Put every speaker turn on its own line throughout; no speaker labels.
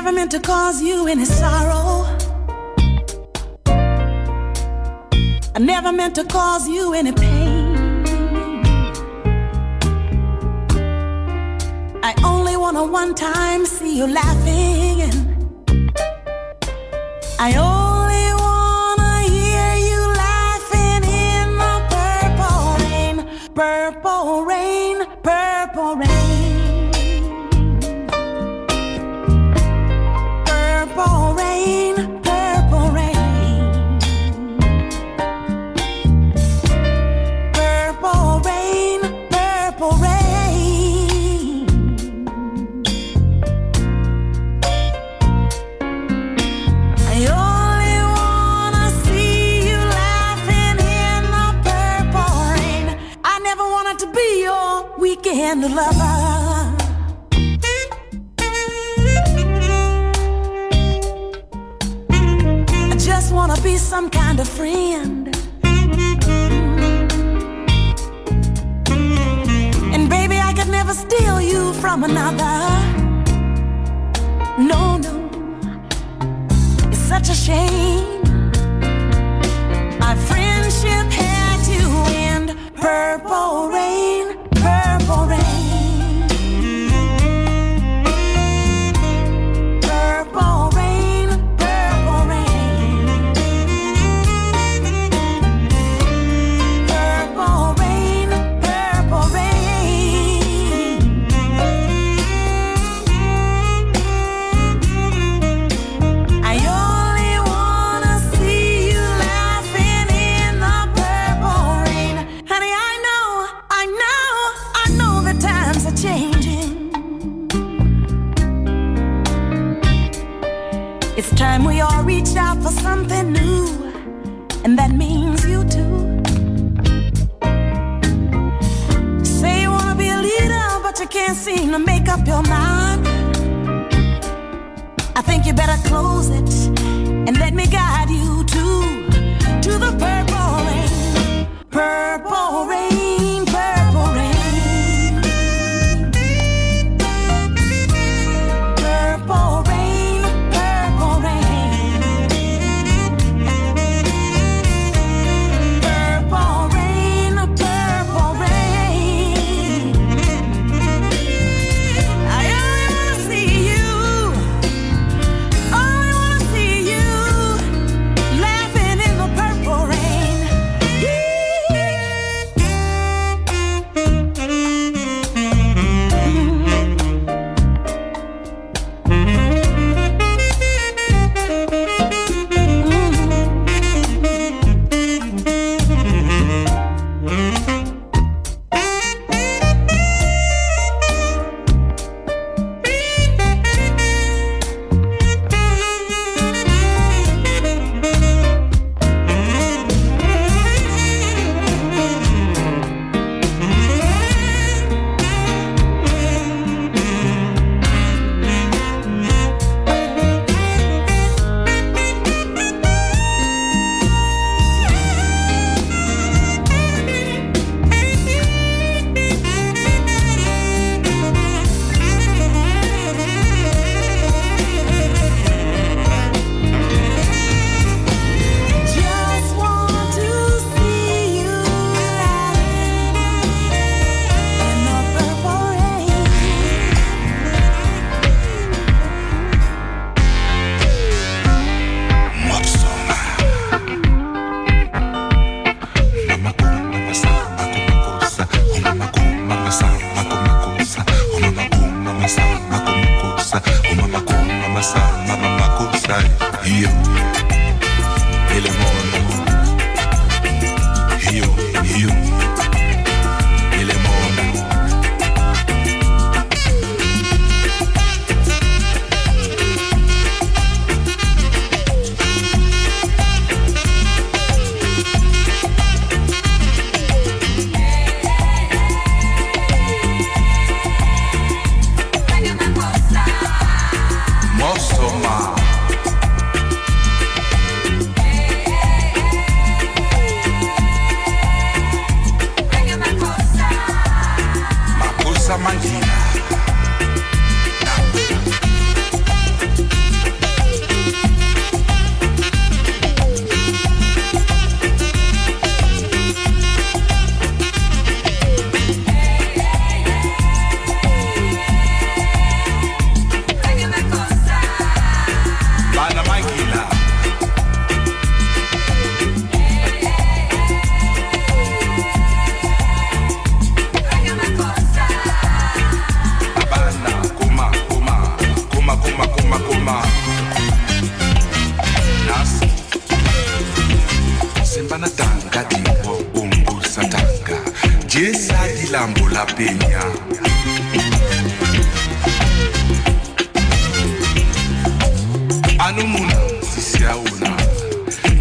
never meant to cause you any sorrow. I never meant to cause you any pain. I only wanna one time see you laughing, and I. Only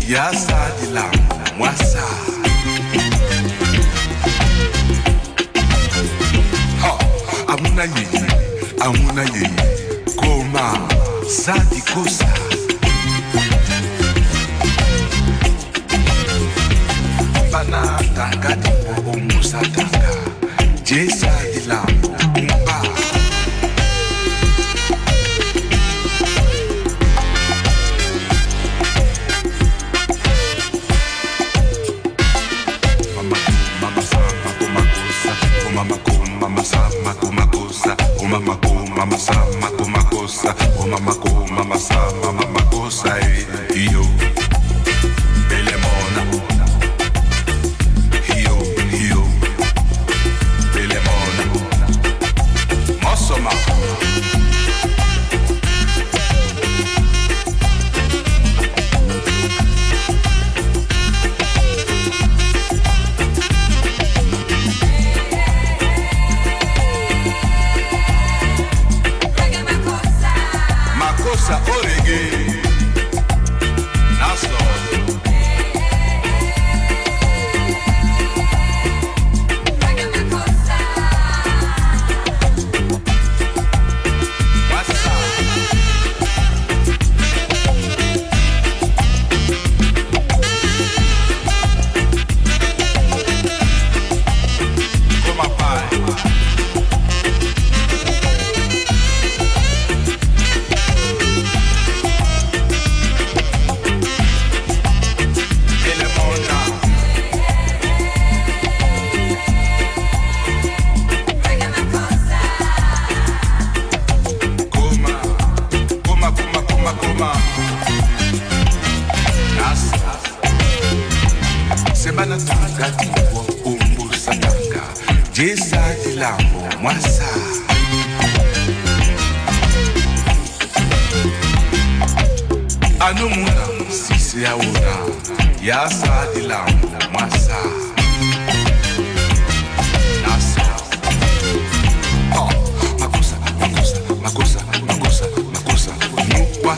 ya sa di la amuna yenyi amuna yenyi koma sa di kosa. Bana tanga. Jesa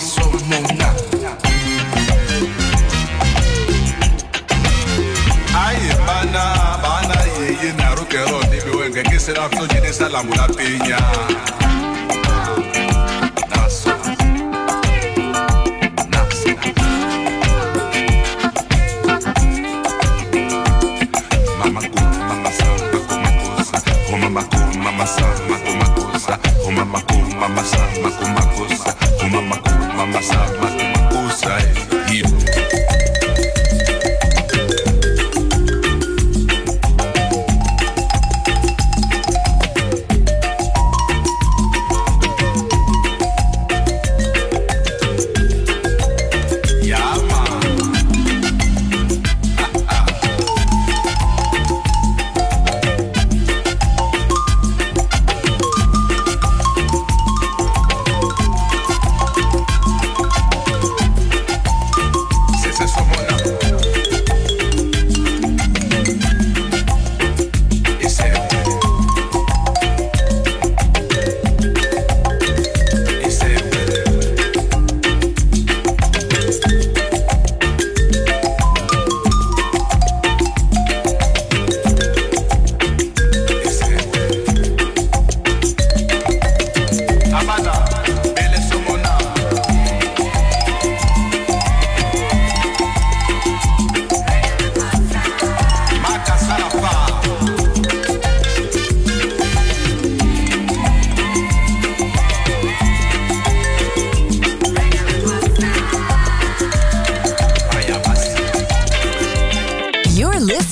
I am now. Aye, bana, bana, ye, ye, naru, kero, dibi, wenge, kisi, rafso, jine, salamu, la piña. Stop.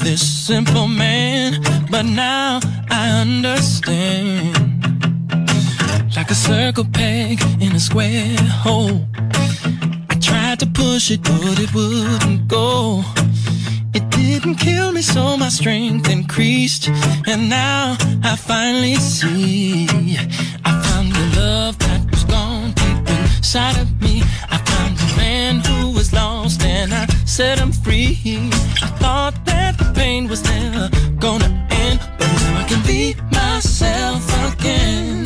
This simple man, but now I understand. Like a circle peg in a square hole. I tried to push it, but it wouldn't go. It didn't kill me, so my strength increased. And now I finally see. I found the love that was gone deep inside of me. I found the man who was lost, and I set him free. I thought pain was never gonna end, but now I can be myself again.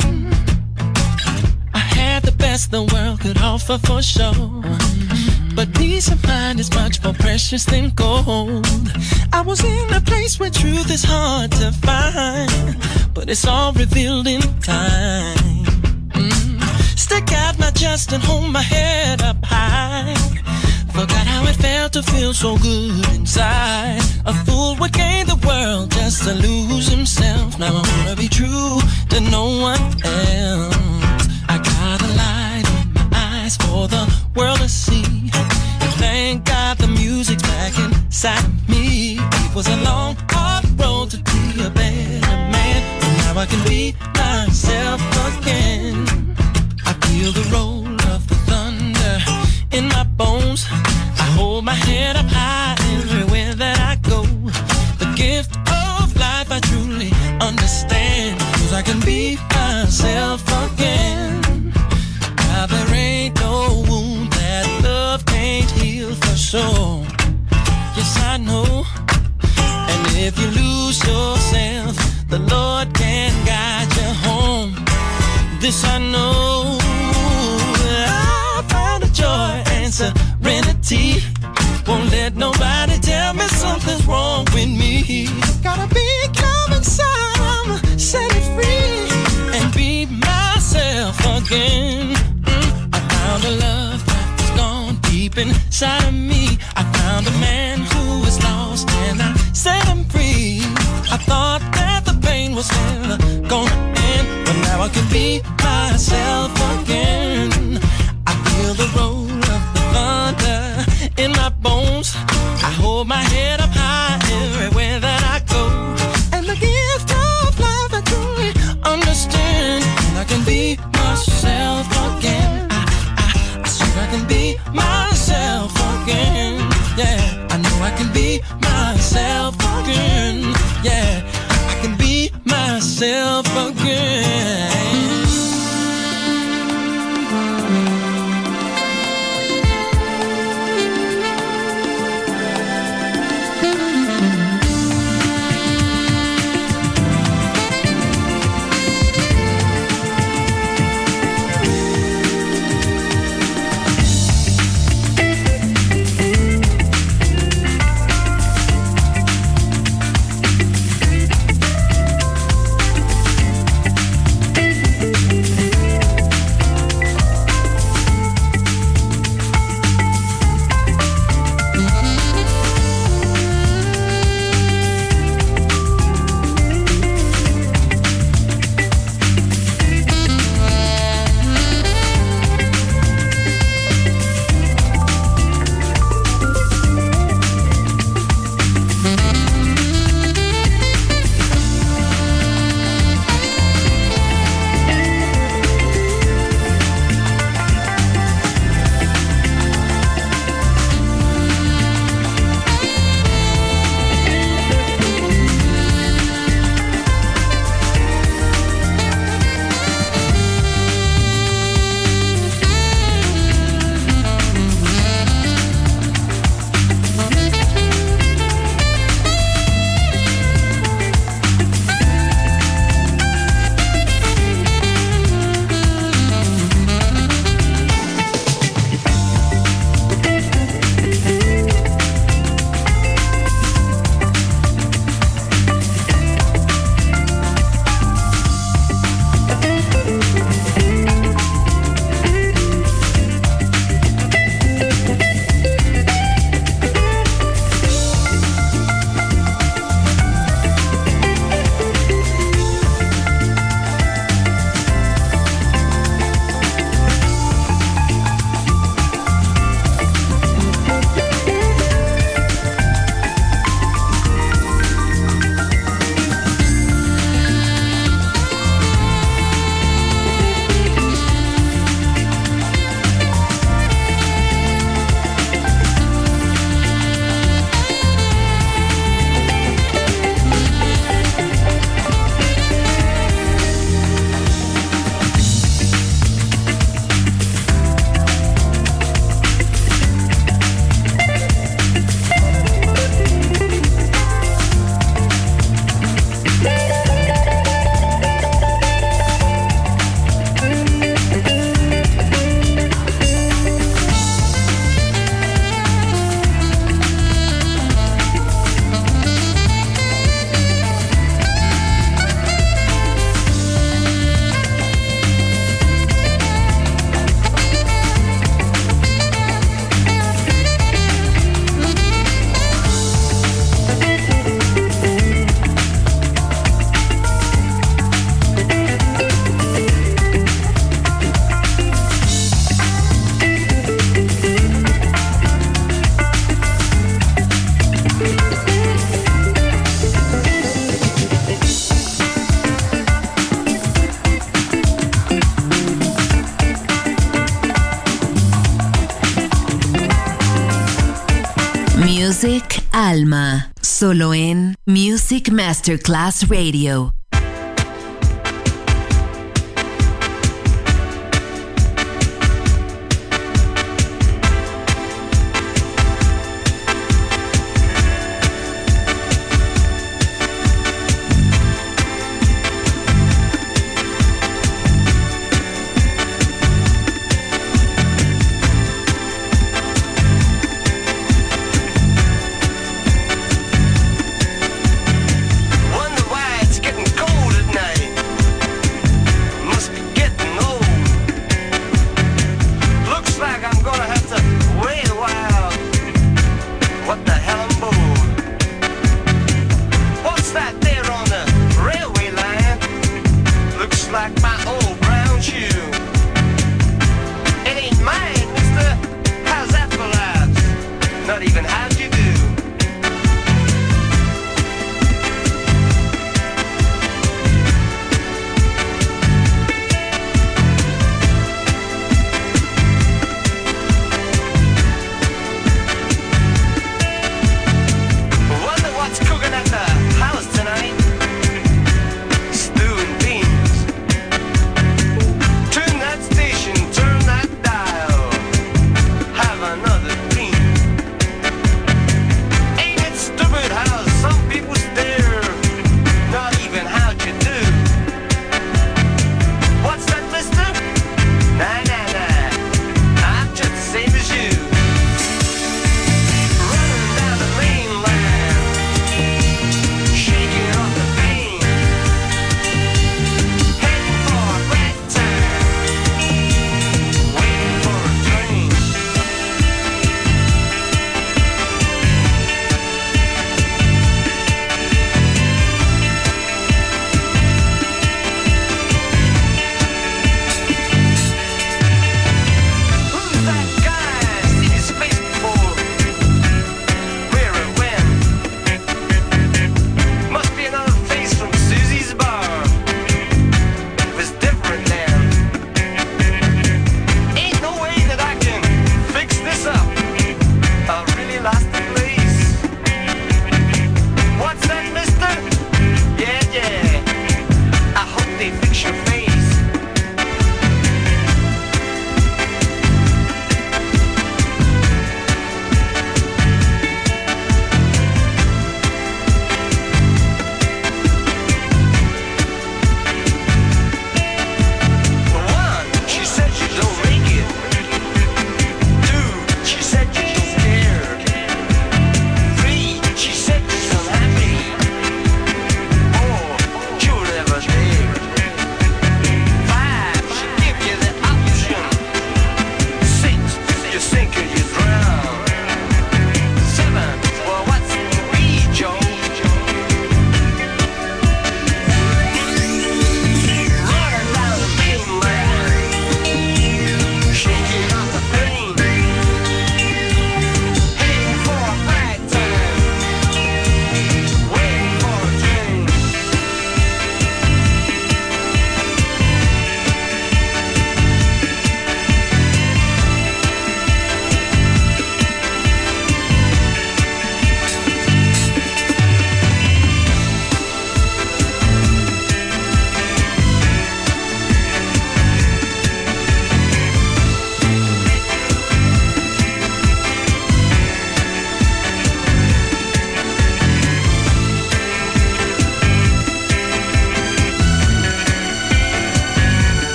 I had the best the world could offer for sure. But peace of mind is much more precious than gold. I was in a place where truth is hard to find, but it's all revealed in time. Mm. Stick out my chest and hold my head up high. Forgot how it felt to feel so good inside. A fool would gain the world just to lose himself. Now I wanna be true to no one else. I got a light in my eyes for the world to see. Thank God the music's back inside me. It was a long, hard road to be a better man. But now I can be myself again. I feel the roll hold my head up high everywhere that I go. The gift of life I truly understand. Cause I can be myself again. Now there ain't no wound that love can't heal for sure. Yes, I know. And if you lose yourself, the Lord can guide you home. This I know. I found a joy and serenity. Won't let nobody tell me something's wrong with me. Gotta be inside, I'ma set it free and be myself again. Mm, I found a love that's gone deep inside of me. I found a man who was lost and I set him free. I thought that the pain was never gonna end, but now I can be myself again. Myself
Solo en Music Masterclass Radio.